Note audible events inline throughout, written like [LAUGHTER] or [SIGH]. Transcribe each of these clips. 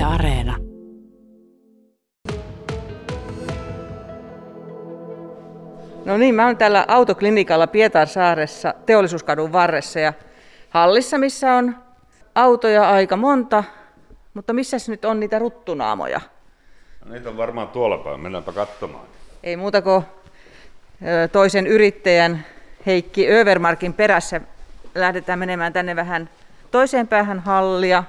Yle Areena. No niin, mä oon täällä autoklinikalla Pietarsaaressa, teollisuuskadun varressa ja hallissa, missä on autoja aika monta, mutta missä nyt on niitä ruttunaamoja? No, niitä on varmaan tuolla päin, mennäänpä katsomaan. Ei muuta kuin toisen yrittäjän Heikki Övermarkin perässä lähdetään menemään tänne vähän toiseen päähän hallia.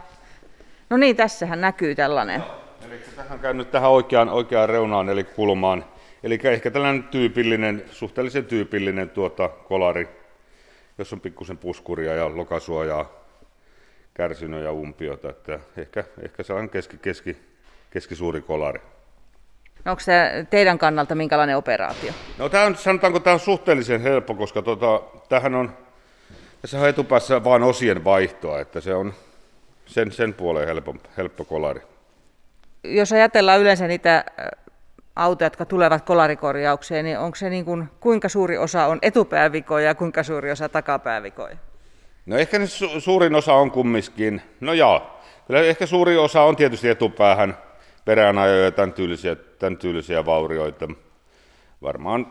No niin, tässähän näkyy tällainen. Eli tähän käyn nyt tähän oikeaan, oikeaan reunaan, eli kulmaan. Eli ehkä tällainen tyypillinen, suhteellisen tyypillinen tuota, kolari, jos on pikkusen puskuria ja lokasuojaa, kärsinyt ja umpiota. Että ehkä, ehkä sellainen keski, keski, keskisuuri kolari. No, onko tämä teidän kannalta minkälainen operaatio? No tämä on, sanotaanko tämä on suhteellisen helppo, koska tota, tähän on, tässä on etupäässä vain osien vaihtoa, että se on sen, sen puoleen helppo, helppo kolari. Jos ajatellaan yleensä niitä ö, autoja, jotka tulevat kolarikorjaukseen, niin onko se niin kuin, kuinka suuri osa on etupäävikoja ja kuinka suuri osa takapäävikoja? No ehkä ne su- suurin osa on kumminkin, no joo, kyllä ehkä suurin osa on tietysti etupäähän peräänajoja ja tämän tyylisiä, tämän tyylisiä vaurioita. Varmaan,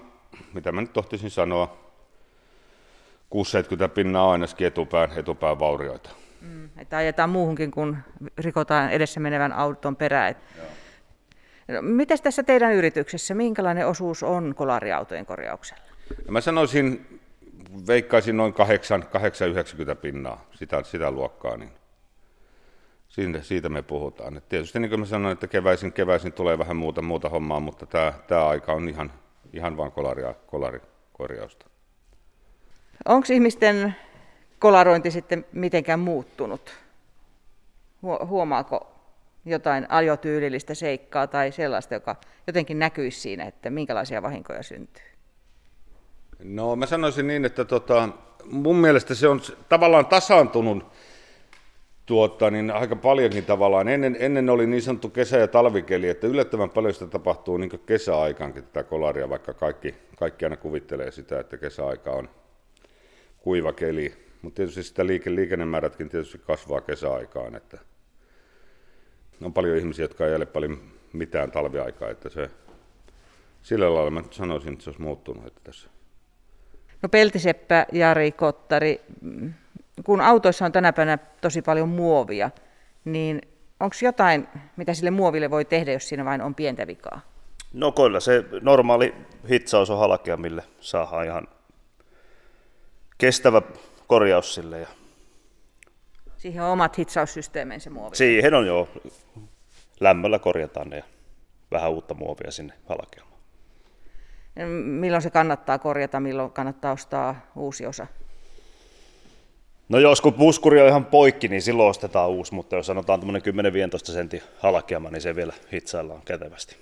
mitä mä nyt tohtisin sanoa, 6-70 pinnaa ainakin etupään, etupään vaurioita. Että ajetaan muuhunkin kuin rikotaan edessä menevän auton perään. No, mites tässä teidän yrityksessä, minkälainen osuus on kolariautojen korjauksella? No mä sanoisin, veikkaisin noin 8-90 pinnaa, sitä, sitä luokkaa, niin siitä, siitä me puhutaan. Et tietysti niin kuin mä sanoin, että keväisin, keväisin tulee vähän muuta, muuta hommaa, mutta tämä, tämä aika on ihan, ihan vain kolaria, kolarikorjausta. Onko ihmisten kolarointi sitten mitenkään muuttunut? Huo- Huomaako jotain ajotyylillistä seikkaa tai sellaista, joka jotenkin näkyisi siinä, että minkälaisia vahinkoja syntyy? No mä sanoisin niin, että tota, mun mielestä se on tavallaan tasaantunut tuota, niin aika paljonkin tavallaan. Ennen, ennen oli niin sanottu kesä- ja talvikeli, että yllättävän paljon sitä tapahtuu niin kesäaikaankin tätä kolaria, vaikka kaikki, kaikki aina kuvittelee sitä, että kesäaika on kuiva keli. Mutta tietysti sitä liike, liikennemäärätkin tietysti kasvaa kesäaikaan, että on paljon ihmisiä, jotka ei ole paljon mitään talviaikaa, että se sillä lailla mä sanoisin, että se olisi muuttunut että tässä. No Peltiseppä, Jari, Kottari, mm, kun autoissa on tänä päivänä tosi paljon muovia, niin onko jotain, mitä sille muoville voi tehdä, jos siinä vain on pientä vikaa? No kyllä se normaali hitsaus on halkea, mille saadaan ihan kestävä korjaus sille. Ja Siihen on omat hitsaussysteemensä muoville. siihen on jo lämmöllä korjataan ne ja vähän uutta muovia sinne halkeamaan. Milloin se kannattaa korjata, milloin kannattaa ostaa uusi osa? No jos kun puskuri on ihan poikki, niin silloin ostetaan uusi, mutta jos sanotaan tämmöinen 10-15 sentin halkeama, niin se vielä hitsaillaan kätevästi.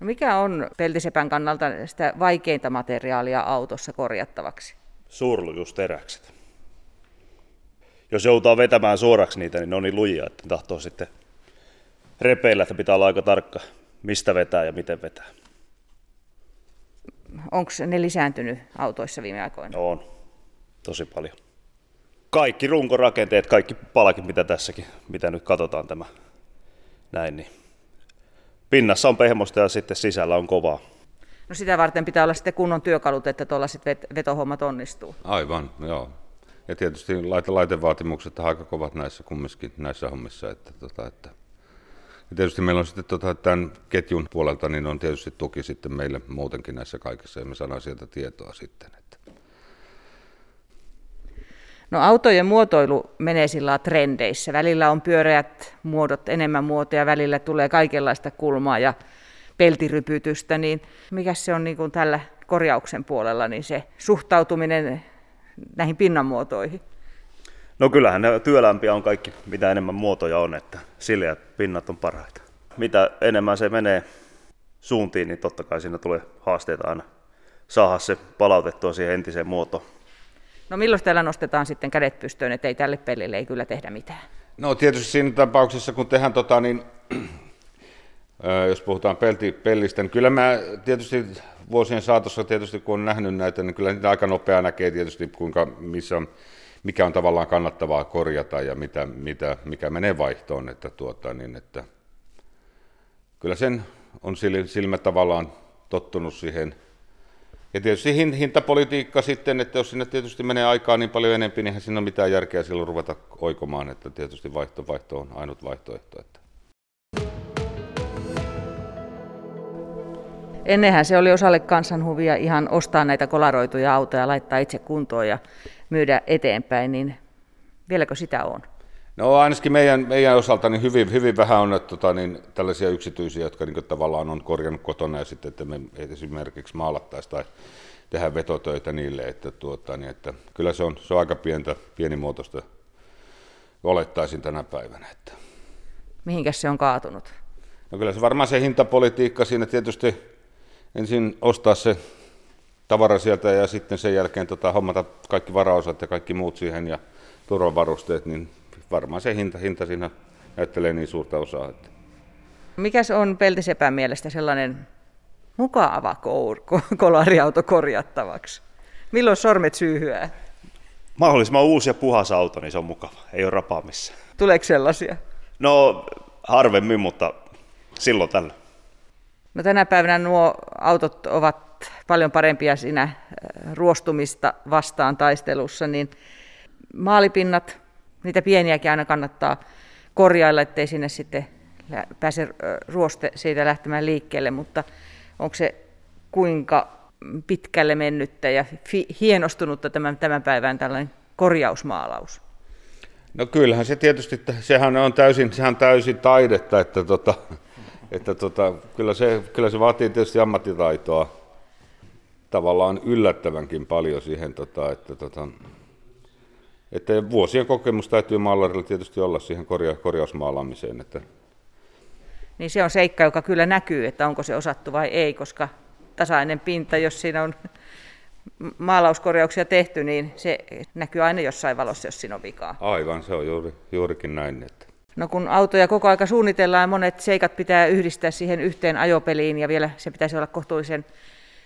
No mikä on peltisepän kannalta sitä vaikeinta materiaalia autossa korjattavaksi? Suurlujusteräkset. Jos joutuu vetämään suoraksi niitä, niin ne on niin lujia, että ne tahtoo sitten repeillä, että pitää olla aika tarkka, mistä vetää ja miten vetää. Onko ne lisääntynyt autoissa viime aikoina? No on, tosi paljon. Kaikki runkorakenteet, kaikki palkit, mitä tässäkin, mitä nyt katsotaan tämä näin, niin pinnassa on pehmosta ja sitten sisällä on kovaa. No sitä varten pitää olla sitten kunnon työkalut, että tuollaiset vet- vetohommat onnistuu. Aivan, joo. Ja tietysti laite, laitevaatimukset on aika kovat näissä kumminkin näissä hommissa. Että, tota, että. Ja tietysti meillä on sitten tota, tämän ketjun puolelta, niin on tietysti tuki sitten meille muutenkin näissä kaikissa, ja me saadaan sieltä tietoa sitten. Että. No autojen muotoilu menee sillä trendeissä. Välillä on pyöreät muodot, enemmän muotoja, välillä tulee kaikenlaista kulmaa ja peltirypytystä, niin mikä se on niin kuin tällä korjauksen puolella, niin se suhtautuminen näihin pinnanmuotoihin? No kyllähän ne työlämpiä on kaikki, mitä enemmän muotoja on, että sileät pinnat on parhaita. Mitä enemmän se menee suuntiin, niin totta kai siinä tulee haasteita aina saada se palautettua siihen entiseen muotoon. No milloin täällä nostetaan sitten kädet pystyyn, että ei tälle pelille ei kyllä tehdä mitään? No tietysti siinä tapauksessa, kun tehdään tota, niin jos puhutaan pelti, pellistä, niin kyllä mä tietysti vuosien saatossa tietysti kun on nähnyt näitä, niin kyllä niitä aika nopea näkee tietysti, kuinka, missä mikä on tavallaan kannattavaa korjata ja mitä, mitä, mikä menee vaihtoon. Että tuota, niin, että kyllä sen on silmä tavallaan tottunut siihen. Ja tietysti hintapolitiikka sitten, että jos sinne tietysti menee aikaa niin paljon enemmän, niin eihän siinä ole mitään järkeä silloin ruveta oikomaan, että tietysti vaihto, vaihto on ainut vaihtoehto. Että. Ennenhän se oli osalle kansanhuvia ihan ostaa näitä kolaroituja autoja, laittaa itse kuntoon ja myydä eteenpäin, niin vieläkö sitä on? No ainakin meidän, meidän osalta niin hyvin, hyvin vähän on että, tota, niin, tällaisia yksityisiä, jotka niin, tavallaan on korjannut kotona ja sitten, että me esimerkiksi maalattaisiin tai tehdä vetotöitä niille, että, tuota, niin, että kyllä se on, se on aika pientä, pienimuotoista olettaisin tänä päivänä. Että. Mihinkäs se on kaatunut? No kyllä se varmaan se hintapolitiikka siinä tietysti ensin ostaa se tavara sieltä ja sitten sen jälkeen tota, hommata kaikki varaosat ja kaikki muut siihen ja turvavarusteet, niin varmaan se hinta, hinta siinä näyttelee niin suurta osaa. Että. Mikäs on Peltisepän mielestä sellainen mukava kolariauto korjattavaksi? Milloin sormet syyhyää? Mahdollisimman uusi ja puhas auto, niin se on mukava. Ei ole rapaamissa. Tuleeko sellaisia? No harvemmin, mutta silloin tällä. No tänä päivänä nuo autot ovat paljon parempia siinä äh, ruostumista vastaan taistelussa, niin maalipinnat, niitä pieniäkin aina kannattaa korjailla, ettei sinne sitten pääse äh, ruoste siitä lähtemään liikkeelle, mutta onko se kuinka pitkälle mennyttä ja hienostunutta tämän, tämän päivän tällainen korjausmaalaus? No kyllähän se tietysti, sehän on täysin, sehän täysin taidetta, että tota, että tota, kyllä, se, kyllä se vaatii tietysti ammattitaitoa tavallaan yllättävänkin paljon siihen, tota, että, tota, että vuosien kokemus täytyy maalarilla tietysti olla siihen korja, korjausmaalaamiseen. Että. Niin se on seikka, joka kyllä näkyy, että onko se osattu vai ei, koska tasainen pinta, jos siinä on maalauskorjauksia tehty, niin se näkyy aina jossain valossa, jos siinä on vikaa. Aivan, se on juuri, juurikin näin. Että. No kun autoja koko aika suunnitellaan, monet seikat pitää yhdistää siihen yhteen ajopeliin ja vielä se pitäisi olla kohtuullisen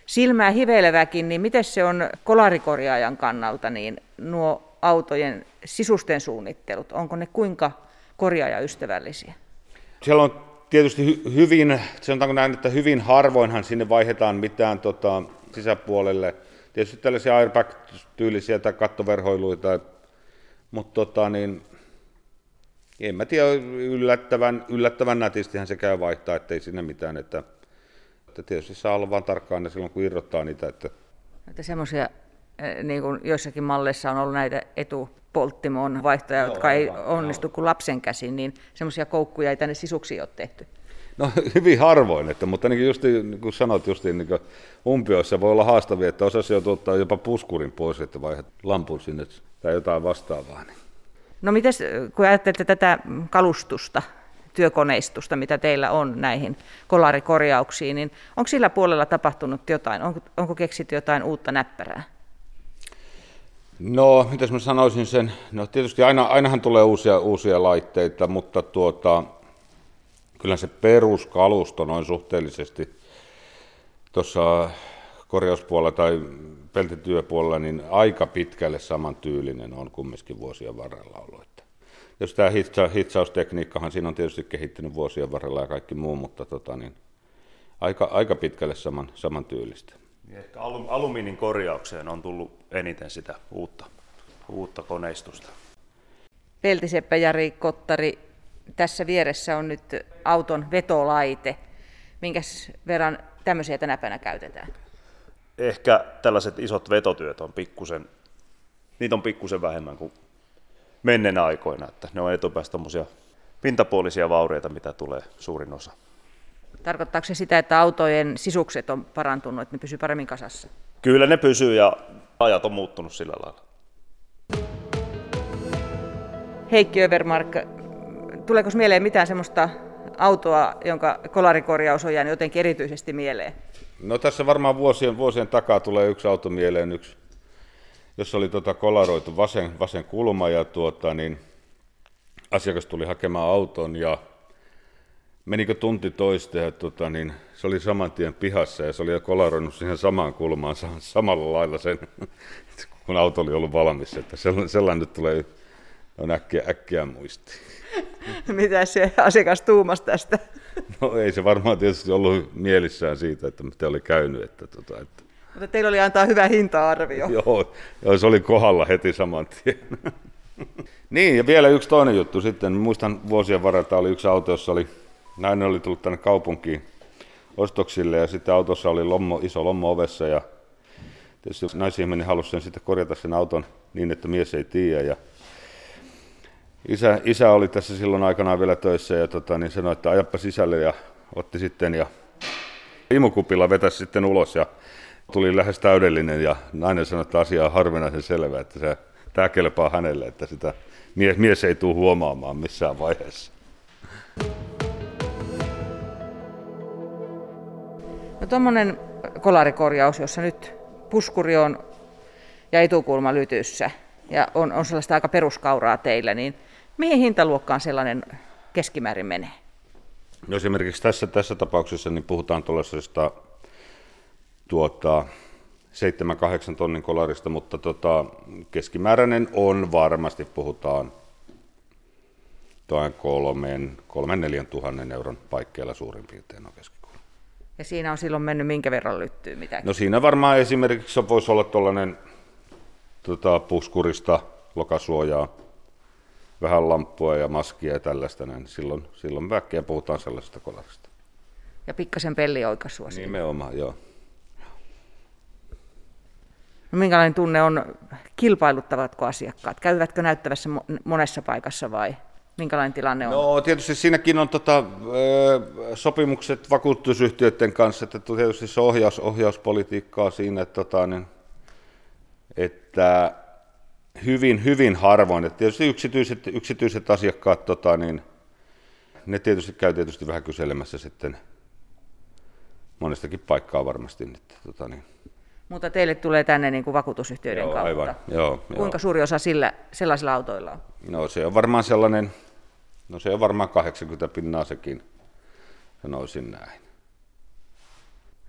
silmää hiveileväkin, niin miten se on kolarikorjaajan kannalta, niin nuo autojen sisusten suunnittelut, onko ne kuinka korjaajaystävällisiä? Siellä on tietysti hy- hyvin, sanotaanko näin, että hyvin harvoinhan sinne vaihdetaan mitään tota, sisäpuolelle. Tietysti tällaisia airbag-tyylisiä tai kattoverhoiluita, mutta tota, niin, en mä tiedä, yllättävän, yllättävän nätistihän se käy vaihtaa, ettei sinne mitään, että, että tietysti saa olla vaan tarkkaan silloin, kun irrottaa niitä. Että, että semmoisia, eh, niin kuin joissakin malleissa on ollut näitä etupolttimon vaihtoja, jotka ei onnistu kuin lapsen käsin, niin semmoisia koukkuja ei tänne sisuksi ole tehty. No [LAUGHS] hyvin harvoin, että, mutta niin just niin kuin sanoit, justiin, niin umpioissa voi olla haastavia, että osasi jo ottaa jopa puskurin pois, että vaihdat lampun sinne tai jotain vastaavaa. Niin. No miten, kun ajattelette tätä kalustusta, työkoneistusta, mitä teillä on näihin kolarikorjauksiin, niin onko sillä puolella tapahtunut jotain? Onko, onko keksitty jotain uutta näppärää? No, mitäs mä sanoisin sen? No tietysti aina, ainahan tulee uusia, uusia laitteita, mutta tuota, kyllä se peruskalusto noin suhteellisesti tuossa korjauspuolella tai peltityöpuolella, niin aika pitkälle samantyylinen on kumminkin vuosien varrella ollut. Että jos tämä hitsa, hitsaustekniikkahan siinä on tietysti kehittynyt vuosien varrella ja kaikki muu, mutta tota, niin, aika, aika pitkälle saman, samantyylistä. Niin ehkä alumiinin korjaukseen on tullut eniten sitä uutta, uutta koneistusta. Peltiseppä Jari Kottari, tässä vieressä on nyt auton vetolaite. Minkäs verran tämmöisiä tänä päivänä käytetään? Ehkä tällaiset isot vetotyöt on pikkusen, niitä on pikkusen vähemmän kuin menneenä aikoina, että ne on etupäästä pintapuolisia vaurioita, mitä tulee suurin osa. Tarkoittaako se sitä, että autojen sisukset on parantunut, että ne pysyy paremmin kasassa? Kyllä ne pysyy ja ajat on muuttunut sillä lailla. Heikki Övermark, tuleeko mieleen mitään sellaista autoa, jonka kolarikorjaus on jäänyt jotenkin erityisesti mieleen? No tässä varmaan vuosien, vuosien takaa tulee yksi auto mieleen, yksi, jossa oli tota kolaroitu vasen, vasen kulma ja tuota, niin asiakas tuli hakemaan auton ja menikö tunti toista ja tuota, niin se oli saman tien pihassa ja se oli kolaroinut siihen samaan kulmaan samalla lailla sen [LAUGHS] kun auto oli ollut valmis. Että sellainen, sellainen nyt tulee on äkkiä, äkkiä muistiin. [LAUGHS] Mitä se asiakas tuumasi tästä? [LAUGHS] No ei se varmaan tietysti ollut mielissään siitä, että mitä oli käynyt. Että, tota, että... Mutta teillä oli antaa hyvä hinta-arvio. [LAUGHS] Joo, joo, se oli kohdalla heti saman tien. niin, ja vielä yksi toinen juttu sitten. Muistan vuosien varrella oli yksi auto, jossa oli, nainen oli tullut tänne kaupunkiin ostoksille ja sitten autossa oli lommo, iso lommo ovessa ja tietysti naisihminen halusi sen sitten korjata sen auton niin, että mies ei tiedä ja isä, isä oli tässä silloin aikanaan vielä töissä ja tota, niin sanoi, että ajappa sisälle ja otti sitten ja imukupilla vetäisi sitten ulos ja tuli lähes täydellinen ja nainen sanoi, että asia on harvinaisen selvä, että se, tämä kelpaa hänelle, että sitä mies, mies ei tule huomaamaan missään vaiheessa. No tuommoinen kolarikorjaus, jossa nyt puskuri on ja etukulma lytyssä ja on, on sellaista aika peruskauraa teillä, niin mihin hintaluokkaan sellainen keskimäärin menee? No esimerkiksi tässä, tässä tapauksessa niin puhutaan tuollaisesta tuota, 7-8 tonnin kolarista, mutta tota, keskimääräinen on varmasti, puhutaan kolmen, kolmen neljän tuhannen euron paikkeilla suurin piirtein on keskikoulu. Ja siinä on silloin mennyt minkä verran lyttyy mitäkin? No siinä varmaan esimerkiksi voisi olla tuollainen tota, puskurista lokasuojaa, vähän lamppua ja maskia ja tällaista, niin silloin, silloin väkkiä puhutaan sellaisesta kolarista. Ja pikkasen pellioikaisua Nimenomaan, joo. No, minkälainen tunne on, kilpailuttavatko asiakkaat? Käyvätkö näyttävässä monessa paikassa vai minkälainen tilanne on? No tietysti siinäkin on tota, sopimukset vakuutusyhtiöiden kanssa, että tietysti se ohjaus, ohjauspolitiikkaa siinä, että, tota, niin, että hyvin, hyvin harvoin. Että tietysti yksityiset, yksityiset asiakkaat, tota, niin, ne tietysti käy tietysti vähän kyselemässä sitten monestakin paikkaa varmasti. Että, tota, niin. Mutta teille tulee tänne niin kuin vakuutusyhtiöiden joo, kautta. Aivan, joo, Kuinka joo. suuri osa sillä, sellaisilla autoilla on? No se on varmaan sellainen, no se on varmaan 80 pinnaa sekin, sanoisin näin.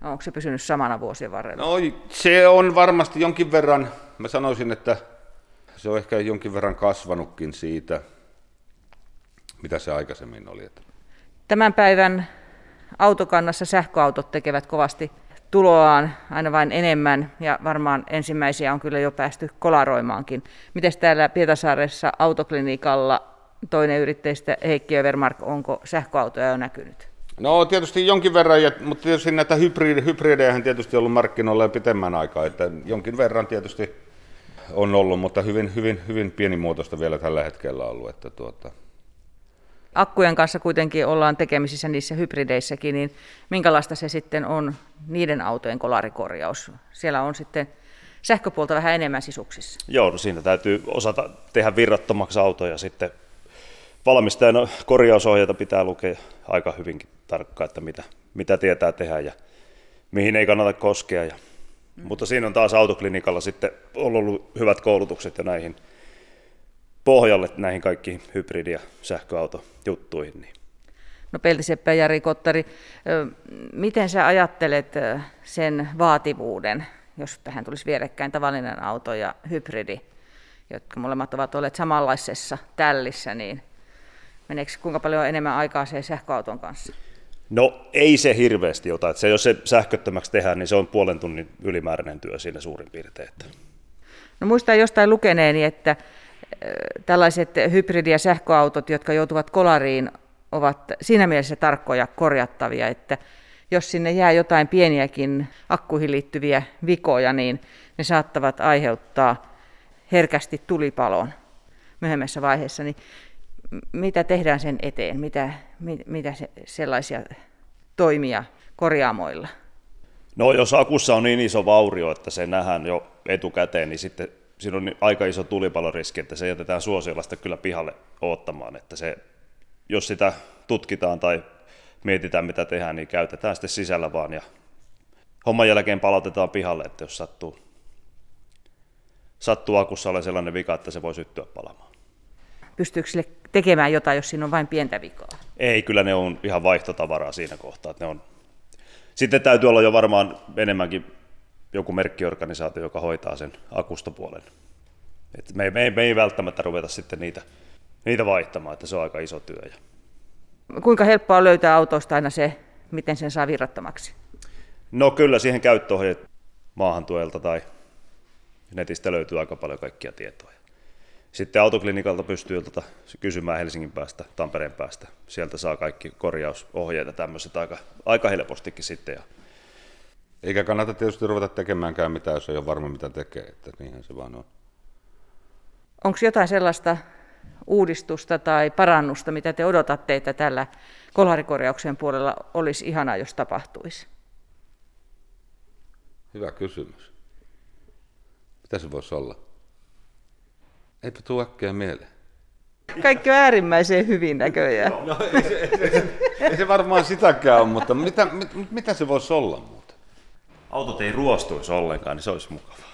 Onko se pysynyt samana vuosien varrella? No se on varmasti jonkin verran, mä sanoisin, että se on ehkä jonkin verran kasvanutkin siitä, mitä se aikaisemmin oli. Tämän päivän autokannassa sähköautot tekevät kovasti tuloaan aina vain enemmän ja varmaan ensimmäisiä on kyllä jo päästy kolaroimaankin. Miten täällä Pietasaaressa autoklinikalla toinen yrittäjistä Heikki Övermark, onko sähköautoja jo näkynyt? No tietysti jonkin verran, mutta tietysti näitä hybride, hybridejä tietysti ollut markkinoilla jo pitemmän aikaa, että jonkin verran tietysti on ollut, mutta hyvin, hyvin, hyvin pienimuotoista vielä tällä hetkellä ollut. Että tuota. Akkujen kanssa kuitenkin ollaan tekemisissä niissä hybrideissäkin, niin minkälaista se sitten on niiden autojen kolarikorjaus? Siellä on sitten sähköpuolta vähän enemmän sisuksissa. Joo, no siinä täytyy osata tehdä virrattomaksi autoja sitten valmistajan korjausohjeita pitää lukea aika hyvinkin tarkkaan, että mitä, mitä tietää tehdä ja mihin ei kannata koskea. Ja, mm. Mutta siinä on taas autoklinikalla sitten ollut hyvät koulutukset jo näihin pohjalle näihin kaikkiin hybridi- ja sähköautojuttuihin. Niin. No Peltiseppä ja Jari Kottari, miten sä ajattelet sen vaativuuden, jos tähän tulisi vierekkäin tavallinen auto ja hybridi, jotka molemmat ovat olleet samanlaisessa tällissä, niin meneekö kuinka paljon enemmän aikaa se sähköauton kanssa? No ei se hirveästi ota. Että se, jos se sähköttömäksi tehdään, niin se on puolen tunnin ylimääräinen työ siinä suurin piirtein. No muistan jostain lukeneeni, että tällaiset hybridi- ja sähköautot, jotka joutuvat kolariin, ovat siinä mielessä tarkkoja korjattavia, että jos sinne jää jotain pieniäkin akkuihin liittyviä vikoja, niin ne saattavat aiheuttaa herkästi tulipalon myöhemmässä vaiheessa. Niin mitä tehdään sen eteen? Mitä, mitä se, sellaisia toimia korjaamoilla? No jos akussa on niin iso vaurio, että se nähdään jo etukäteen, niin sitten siinä on aika iso tulipaloriski, että se jätetään suosiolasta kyllä pihalle odottamaan, että se, jos sitä tutkitaan tai mietitään mitä tehdään, niin käytetään sitten sisällä vaan ja homman jälkeen palautetaan pihalle, että jos sattuu, sattuu akussa ole sellainen vika, että se voi syttyä palamaan. Pystyykö sille tekemään jotain, jos siinä on vain pientä vikaa? Ei, kyllä ne on ihan vaihtotavaraa siinä kohtaa. Että ne on... Sitten täytyy olla jo varmaan enemmänkin joku merkkiorganisaatio, joka hoitaa sen akustopuolen. Et me, me, me ei välttämättä ruveta sitten niitä, niitä vaihtamaan, että se on aika iso työ. Kuinka helppoa on löytää autosta aina se, miten sen saa virrattomaksi? No kyllä siihen käyttöohjeet maahantuelta tai netistä löytyy aika paljon kaikkia tietoja. Sitten autoklinikalta pystyy tuota kysymään Helsingin päästä, Tampereen päästä. Sieltä saa kaikki korjausohjeita tämmöiset aika, aika helpostikin sitten. Eikä kannata tietysti ruveta tekemäänkään mitään, jos ei ole varma mitä tekee, että niinhän se vaan on. Onko jotain sellaista uudistusta tai parannusta, mitä te odotatte, että tällä kolharikorjauksen puolella olisi ihanaa, jos tapahtuisi? Hyvä kysymys. Mitä se voisi olla? Eipä tuu äkkiä mieleen. Kaikki on äärimmäisen hyvin näköjään. No, ei, se, ei, se, ei se varmaan sitäkään ole, mutta mitä, mit, mitä se voisi olla muuten? Autot ei ruostuisi ollenkaan, niin se olisi mukavaa.